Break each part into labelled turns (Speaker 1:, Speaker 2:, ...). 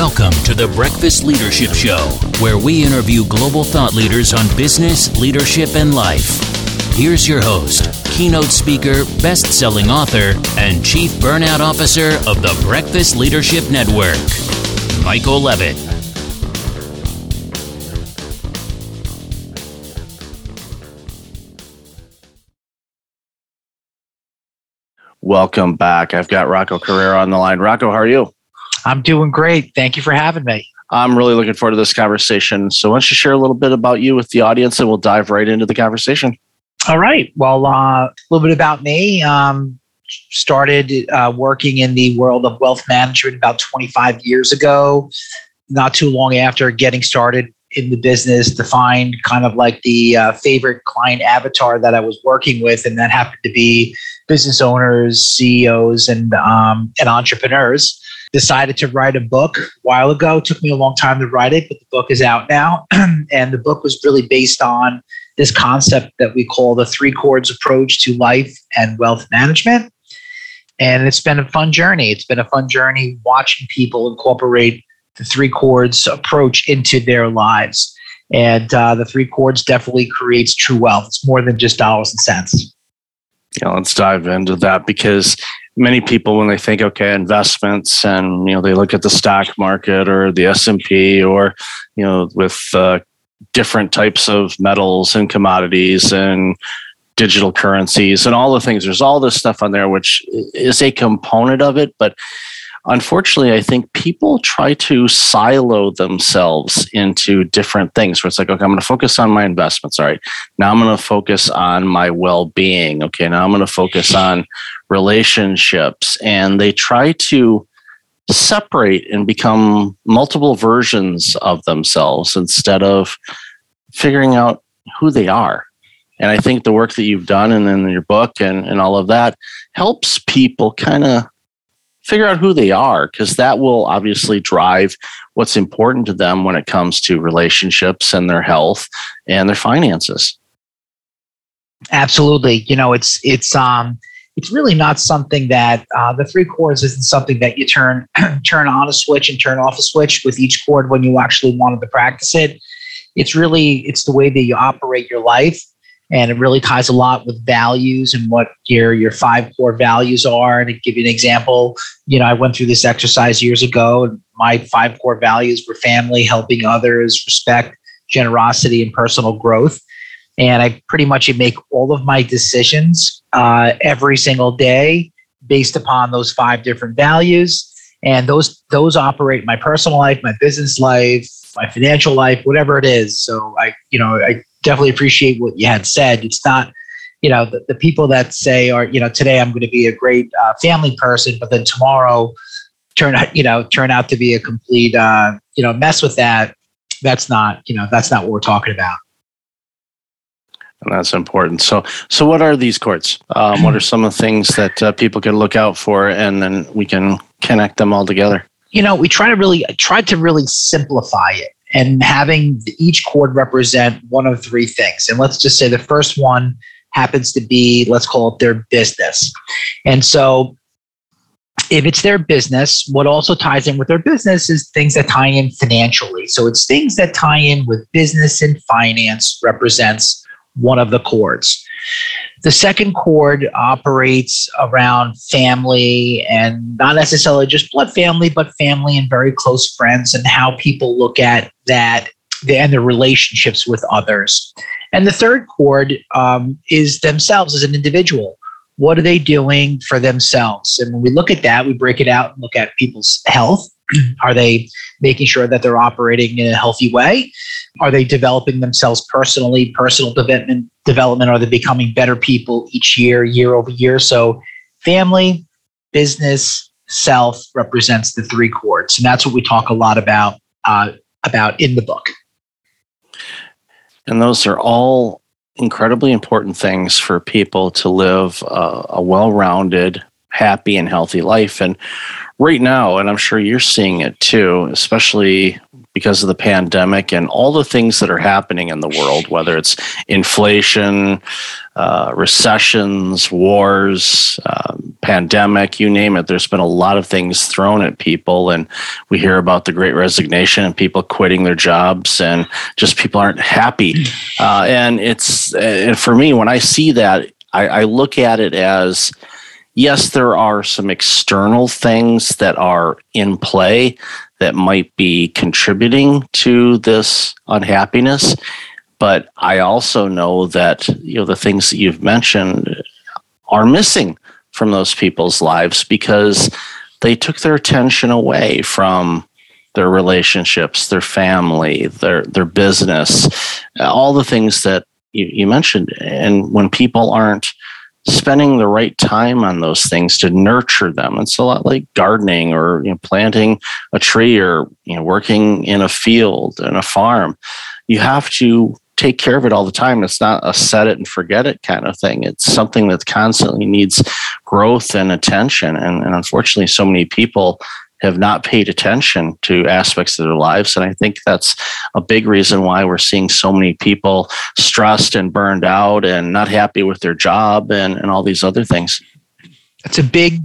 Speaker 1: Welcome to the Breakfast Leadership Show, where we interview global thought leaders on business, leadership, and life. Here's your host, keynote speaker, best selling author, and chief burnout officer of the Breakfast Leadership Network, Michael Levitt.
Speaker 2: Welcome back. I've got Rocco Carriero on the line. Rocco, how are you?
Speaker 3: I'm doing great. Thank you for having me.
Speaker 2: I'm really looking forward to this conversation. So, why don't you share a little bit about you with the audience and we'll dive right into the conversation?
Speaker 3: All right. Well, uh, a little bit about me. Um, started uh, working in the world of wealth management about 25 years ago. Not too long after getting started in the business, defined kind of like the uh, favorite client avatar that I was working with, and that happened to be business owners, CEOs, and um, and entrepreneurs decided to write a book a while ago. It took me a long time to write it, but the book is out now. and the book was really based on this concept that we call the three cords approach to life and wealth management. And it's been a fun journey. It's been a fun journey watching people incorporate the three cords approach into their lives. And uh, the three cords definitely creates true wealth. It's more than just dollars and cents.
Speaker 2: Yeah, let's dive into that because many people when they think okay investments and you know they look at the stock market or the s&p or you know with uh, different types of metals and commodities and digital currencies and all the things there's all this stuff on there which is a component of it but unfortunately, I think people try to silo themselves into different things where it's like, okay, I'm going to focus on my investments. All right. Now I'm going to focus on my well being. Okay. Now I'm going to focus on relationships. And they try to separate and become multiple versions of themselves instead of figuring out who they are. And I think the work that you've done and in your book and, and all of that helps people kind of figure out who they are because that will obviously drive what's important to them when it comes to relationships and their health and their finances
Speaker 3: absolutely you know it's it's um it's really not something that uh, the three cords isn't something that you turn turn on a switch and turn off a switch with each cord when you actually wanted to practice it it's really it's the way that you operate your life and it really ties a lot with values and what your your five core values are. And to give you an example, you know, I went through this exercise years ago, and my five core values were family, helping others, respect, generosity, and personal growth. And I pretty much make all of my decisions uh, every single day based upon those five different values. And those those operate my personal life, my business life, my financial life, whatever it is. So I, you know, I definitely appreciate what you had said. It's not, you know, the, the people that say, or, you know, today I'm going to be a great uh, family person, but then tomorrow turn out, you know, turn out to be a complete, uh, you know, mess with that. That's not, you know, that's not what we're talking about.
Speaker 2: And that's important. So, so what are these cords? Um, what are some of the things that uh, people can look out for, and then we can connect them all together?
Speaker 3: You know, we try to really try to really simplify it and having each cord represent one of three things. And let's just say the first one happens to be, let's call it their business. And so if it's their business, what also ties in with their business is things that tie in financially. So it's things that tie in with business and finance represents one of the cords. The second cord operates around family and not necessarily just blood family, but family and very close friends and how people look at that and their relationships with others. And the third cord um, is themselves as an individual. What are they doing for themselves? And when we look at that, we break it out and look at people's health. Are they making sure that they're operating in a healthy way? Are they developing themselves personally, personal development, development? Are they becoming better people each year, year over year? So, family, business, self represents the three cords, and that's what we talk a lot about uh, about in the book.
Speaker 2: And those are all incredibly important things for people to live a, a well-rounded, happy, and healthy life. And right now, and I'm sure you're seeing it too, especially because of the pandemic and all the things that are happening in the world, whether it's inflation, uh, recessions, wars, um, pandemic, you name it. There's been a lot of things thrown at people, and we hear about the great resignation and people quitting their jobs, and just people aren't happy. Uh, and it's and for me, when I see that, I, I look at it as yes, there are some external things that are in play that might be contributing to this unhappiness. But I also know that you know the things that you've mentioned are missing from those people's lives because they took their attention away from their relationships, their family, their their business, all the things that you, you mentioned. And when people aren't spending the right time on those things to nurture them. It's a lot like gardening or you know, planting a tree or you know, working in a field and a farm. You have to take care of it all the time. It's not a set it and forget it kind of thing. It's something that constantly needs growth and attention. And, and unfortunately, so many people have not paid attention to aspects of their lives. And I think that's a big reason why we're seeing so many people stressed and burned out and not happy with their job and, and all these other things.
Speaker 3: It's a big,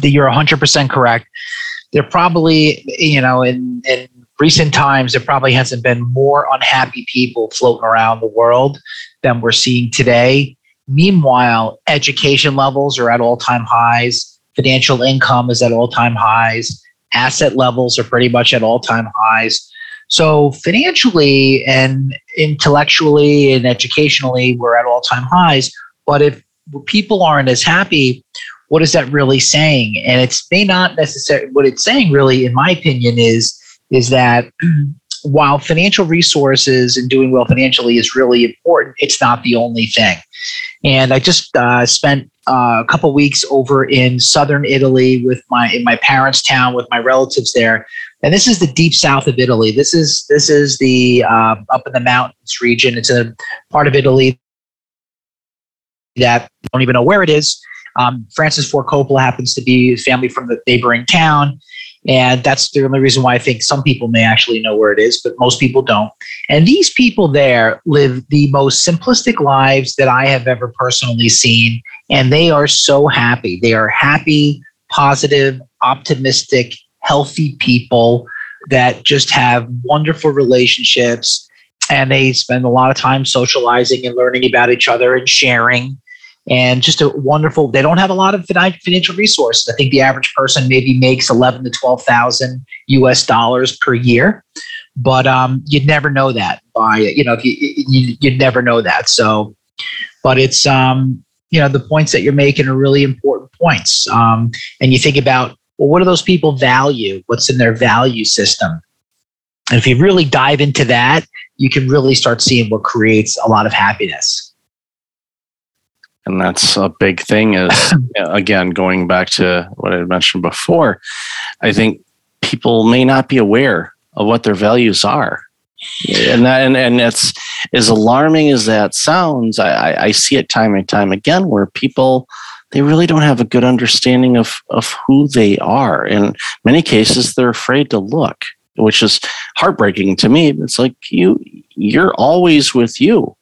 Speaker 3: that you're 100% correct. There probably, you know, in, in recent times, there probably hasn't been more unhappy people floating around the world than we're seeing today. Meanwhile, education levels are at all time highs Financial income is at all time highs. Asset levels are pretty much at all time highs. So, financially and intellectually and educationally, we're at all time highs. But if people aren't as happy, what is that really saying? And it's may not necessarily what it's saying, really, in my opinion, is is that while financial resources and doing well financially is really important, it's not the only thing. And I just uh, spent uh, a couple weeks over in southern Italy with my in my parents' town with my relatives there. And this is the deep south of Italy. This is this is the uh, up in the mountains region. It's a part of Italy that I don't even know where it is. Um, Francis Ford Coppola happens to be family from the neighboring town. And that's the only reason why I think some people may actually know where it is, but most people don't. And these people there live the most simplistic lives that I have ever personally seen. And they are so happy. They are happy, positive, optimistic, healthy people that just have wonderful relationships. And they spend a lot of time socializing and learning about each other and sharing and just a wonderful. They don't have a lot of financial resources. I think the average person maybe makes eleven to twelve thousand U.S. dollars per year, but um, you'd never know that by you know you, you you'd never know that. So, but it's um, you know the points that you're making are really important points. Um, and you think about well, what do those people value? What's in their value system? And if you really dive into that, you can really start seeing what creates a lot of happiness
Speaker 2: and that's a big thing is again going back to what i mentioned before i think people may not be aware of what their values are. And that and, and it's as alarming as that sounds I, I see it time and time again where people they really don't have a good understanding of of who they are. In many cases they're afraid to look which is heartbreaking to me. It's like you you're always with you.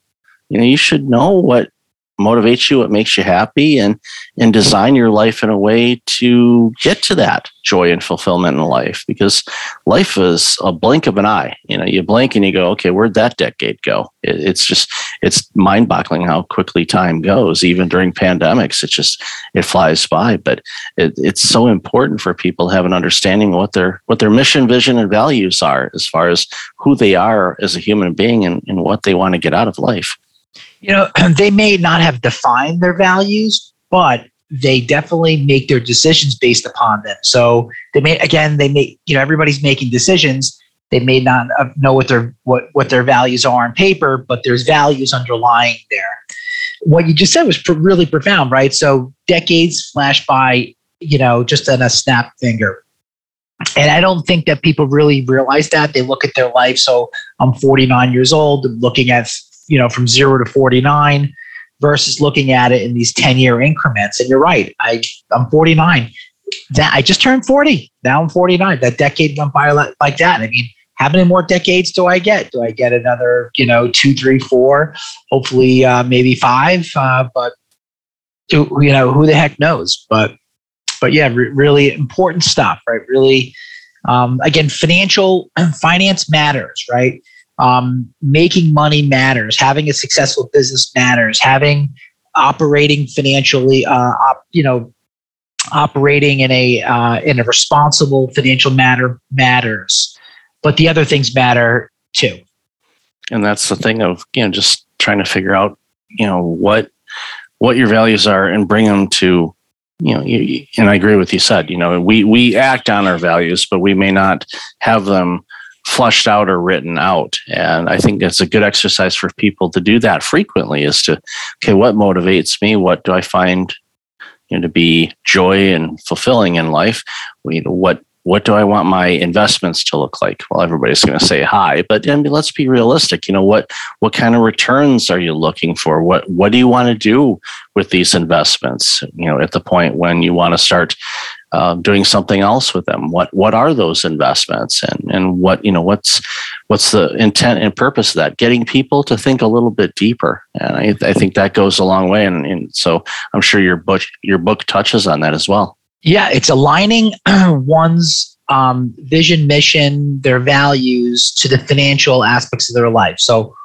Speaker 2: You know you should know what motivates you, what makes you happy, and and design your life in a way to get to that joy and fulfillment in life. Because life is a blink of an eye. You know, you blink and you go, okay, where'd that decade go? It, it's just it's mind boggling how quickly time goes. Even during pandemics, it just it flies by. But it, it's so important for people to have an understanding of what their what their mission, vision, and values are as far as who they are as a human being and, and what they want to get out of life
Speaker 3: you know, they may not have defined their values, but they definitely make their decisions based upon them. So they may, again, they may, you know, everybody's making decisions. They may not know what their what what their values are on paper, but there's values underlying there. What you just said was really profound, right? So decades flash by, you know, just in a snap finger. And I don't think that people really realize that. They look at their life. So I'm 49 years old, looking at you know, from zero to 49 versus looking at it in these 10 year increments. And you're right. I, I'm 49. That I just turned 40. Now I'm 49. That decade went by like that. I mean, how many more decades do I get? Do I get another, you know, two, three, four, hopefully uh, maybe five? Uh, but you know, who the heck knows? But, but yeah, re- really important stuff, right? Really, um, again, financial finance matters, right? Um, making money matters. Having a successful business matters. Having operating financially, uh, op, you know, operating in a uh, in a responsible financial matter matters. But the other things matter too.
Speaker 2: And that's the thing of you know just trying to figure out you know what what your values are and bring them to you know you, and i agree with you said you know we we act on our values but we may not have them flushed out or written out and i think it's a good exercise for people to do that frequently is to okay what motivates me what do i find you know to be joy and fulfilling in life what what do I want my investments to look like? Well, everybody's going to say hi but I mean, let's be realistic. You know what what kind of returns are you looking for? What what do you want to do with these investments? You know, at the point when you want to start uh, doing something else with them. What what are those investments, and and what you know what's what's the intent and purpose of that? Getting people to think a little bit deeper, and I, I think that goes a long way. And, and so I'm sure your book your book touches on that as well.
Speaker 3: Yeah, it's aligning one's um, vision, mission, their values to the financial aspects of their life. So,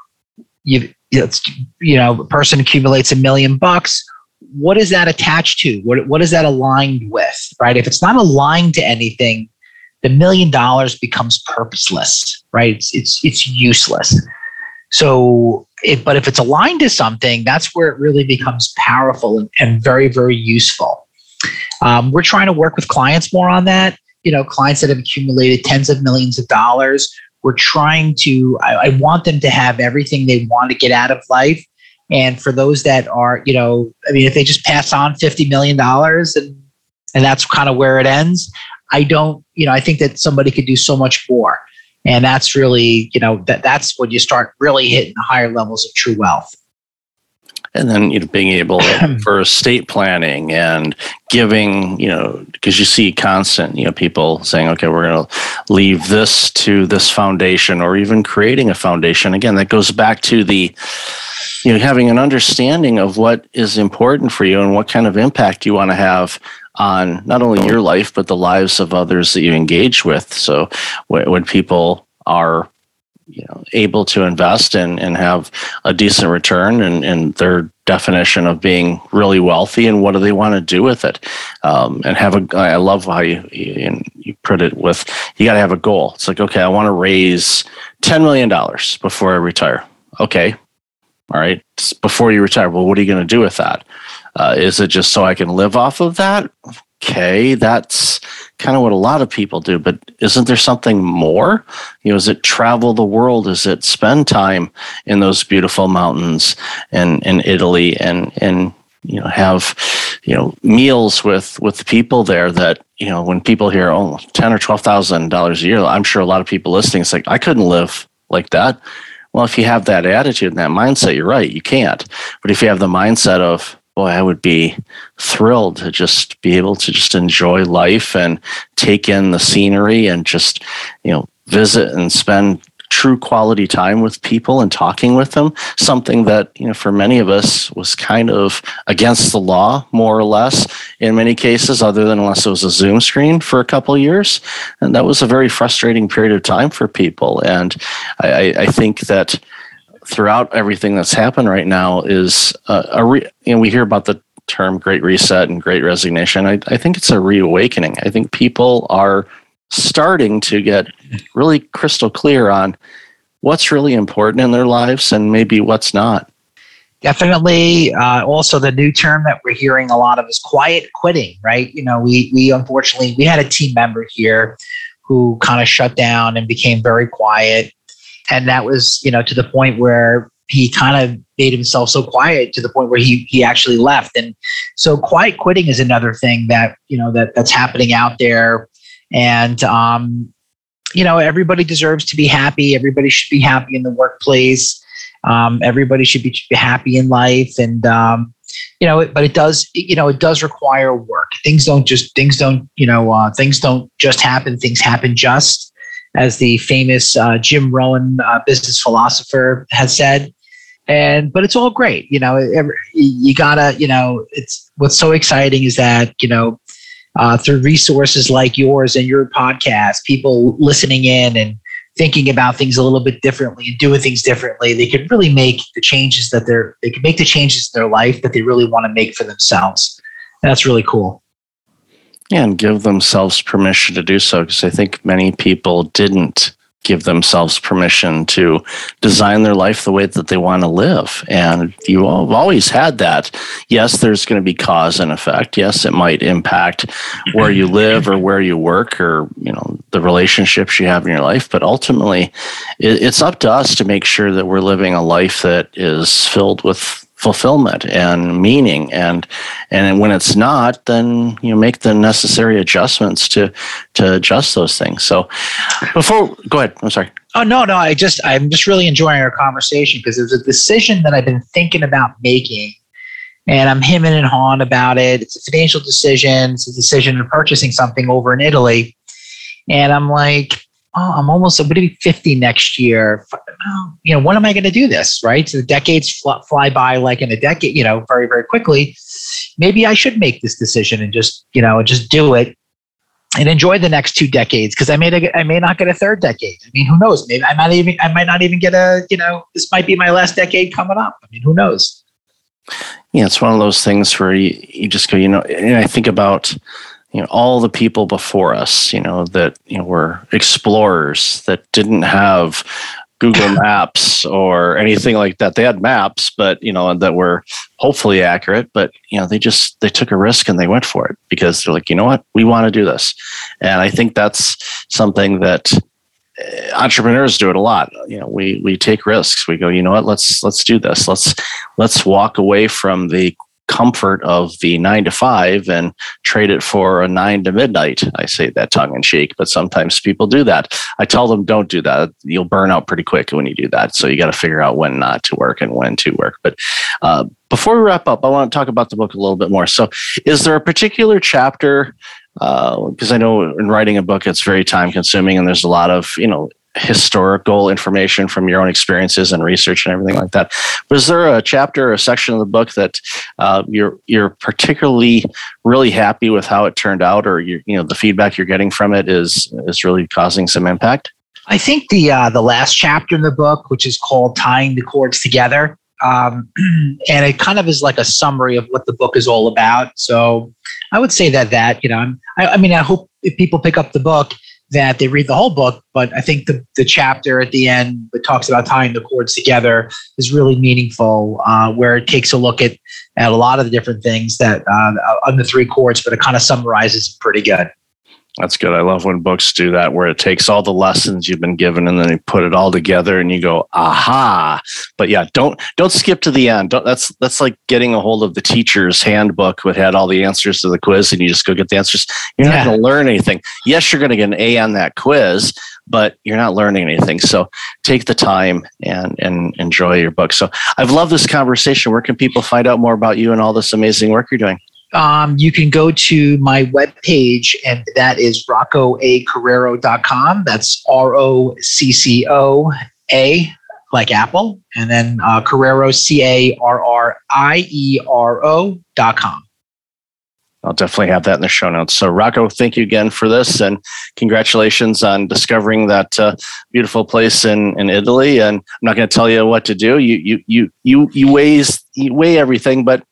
Speaker 3: you you know, a person accumulates a million bucks. What is that attached to? What what is that aligned with? Right? If it's not aligned to anything, the million dollars becomes purposeless. Right? It's it's it's useless. So, it, but if it's aligned to something, that's where it really becomes powerful and, and very very useful. Um, we're trying to work with clients more on that. You know, clients that have accumulated tens of millions of dollars. We're trying to, I, I want them to have everything they want to get out of life. And for those that are, you know, I mean, if they just pass on $50 million and, and that's kind of where it ends, I don't, you know, I think that somebody could do so much more. And that's really, you know, that that's when you start really hitting the higher levels of true wealth
Speaker 2: and then you know being able for estate planning and giving you know because you see constant you know people saying okay we're going to leave this to this foundation or even creating a foundation. Again that goes back to the you know having an understanding of what is important for you and what kind of impact you want to have on not only your life but the lives of others that you engage with. So when people are you know able to invest and, and have a decent return and, and their definition of being really wealthy and what do they want to do with it. Um, and have a i love how you, you, you put it with you got to have a goal. It's like okay i want to raise $10 million before i retire. Okay all right before you retire well what are you going to do with that? Uh, is it just so i can live off of that okay, that's kind of what a lot of people do, but isn't there something more? You know, is it travel the world? Is it spend time in those beautiful mountains and in Italy and and you know have you know meals with with people there that you know when people hear oh ten or twelve thousand dollars a year, I'm sure a lot of people listening it's like I couldn't live like that. Well, if you have that attitude and that mindset, you're right, you can't. But if you have the mindset of boy, I would be thrilled to just be able to just enjoy life and take in the scenery and just, you know, visit and spend true quality time with people and talking with them. Something that you know for many of us was kind of against the law more or less in many cases other than unless it was a zoom screen for a couple years. And that was a very frustrating period of time for people. And i, I think that throughout everything that's happened right now is uh, a re- you know we hear about the term great reset and great resignation. I, I think it's a reawakening. I think people are starting to get really crystal clear on what's really important in their lives and maybe what's not.
Speaker 3: Definitely uh, also the new term that we're hearing a lot of is quiet quitting right? You know we we unfortunately we had a team member here who kind of shut down and became very quiet and that was you know to the point where he kind of made himself so quiet to the point where he he actually left. And so quiet quitting is another thing that you know that that's happening out there. And um you know everybody deserves to be happy. Everybody should be happy in the workplace. Um, everybody should be happy in life. And um, you know but it does you know it does require work. Things don't just things don't you know uh, things don't just happen. Things happen just as the famous uh, Jim Rohn uh, business philosopher has said. and but it's all great you know you gotta you know it's what's so exciting is that you know uh, through resources like yours and your podcast people listening in and thinking about things a little bit differently and doing things differently they can really make the changes that they're they can make the changes in their life that they really want to make for themselves and that's really cool
Speaker 2: yeah, and give themselves permission to do so because I think many people didn't give themselves permission to design their life the way that they want to live. And you have always had that. Yes, there's going to be cause and effect. Yes, it might impact where you live or where you work or, you know, the relationships you have in your life. But ultimately, it's up to us to make sure that we're living a life that is filled with fulfillment and meaning. And and when it's not then you make the necessary adjustments to to adjust those things. So before go ahead. I'm sorry.
Speaker 3: Oh no no i just i'm just really enjoying our conversation because it was a decision that i've been thinking about making. And i'm hemming and hawing about it. It's a financial decision. It's a decision of purchasing something over in italy. And i'm like oh, I'm almost I'm going to be 50 next year. You know, when am I going to do this? Right. So the decades fly, fly by like in a decade, you know, very, very quickly. Maybe I should make this decision and just, you know, just do it and enjoy the next two decades because I may I may not get a third decade. I mean, who knows? Maybe I might even I might not even get a you know this might be my last decade coming up. I mean, who knows?
Speaker 2: Yeah, it's one of those things where you, you just go, you know, and I think about you know all the people before us you know that you know were explorers that didn't have google maps or anything like that. They had maps but you know that were hopefully accurate but you know they just they took a risk and they went for it because they're like you know what? We want to do this. And i think that's something that eh, entrepreneurs do it a lot. You know we we take risks. We go you know what? Let's let's do this. Let's let's walk away from the comfort of the nine to five and trade it for a nine to midnight. I say that tongue in cheek, but sometimes people do that. I tell them don't do that. You'll burn out pretty quick when you do that. So you got to figure out when not to work and when to work. But uh, before we wrap up, I want to talk about the book a little bit more. So, is there a particular chapter? Because uh, I know in writing a book, it's very time consuming, and there's a lot of you know historical information from your own experiences and research and everything like that. Was there a chapter or a section of the book that uh, you're you're particularly really happy with how it turned out, or you you know the feedback you're getting from it is is really causing some impact?
Speaker 3: I think the uh, the last chapter in the book, which is called "Tying the Cords Together," um, and it kind of is like a summary of what the book is all about. So I would say that that you know, I, I mean, I hope if people pick up the book that they read the whole book, but I think the, the chapter at the end that talks about tying the cords together is really meaningful, uh, where it takes a look at, at a lot of the different things that uh, on the three cords, but it kind of summarizes pretty good.
Speaker 2: That's good. I love when books do that, where it takes all the lessons you've been given and then you put it all together and you go, aha. But yeah, don't don't skip to the end. Don't, that's that's like getting a hold of the teacher's handbook that had all the answers to the quiz and you just go get the answers. You're not going to learn anything. Yes, you're going to get an A on that quiz, but you're not learning anything. So take the time and and enjoy your book. So I've loved this conversation. Where can people find out more about you and all this amazing work you're doing?
Speaker 3: Um, you can go to my webpage, and that is roccoacarriero.com. That's R O C C O A, like Apple, and then uh, Carriero, C A R R I E R O.com.
Speaker 2: I'll definitely have that in the show notes. So, Rocco, thank you again for this, and congratulations on discovering that uh, beautiful place in, in Italy. And I'm not going to tell you what to do. You you you you you weighs you weigh everything, but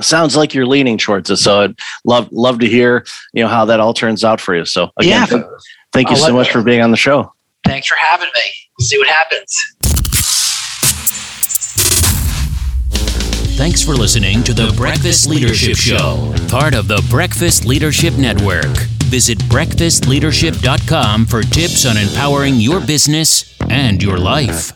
Speaker 2: sounds like you're leaning towards it. So I'd love love to hear you know how that all turns out for you. So again, yeah, thank you I'll so much for being on the show.
Speaker 3: Thanks for having me. We'll see what happens.
Speaker 1: Thanks for listening to the Breakfast Leadership Show, part of the Breakfast Leadership Network. Visit breakfastleadership.com for tips on empowering your business and your life.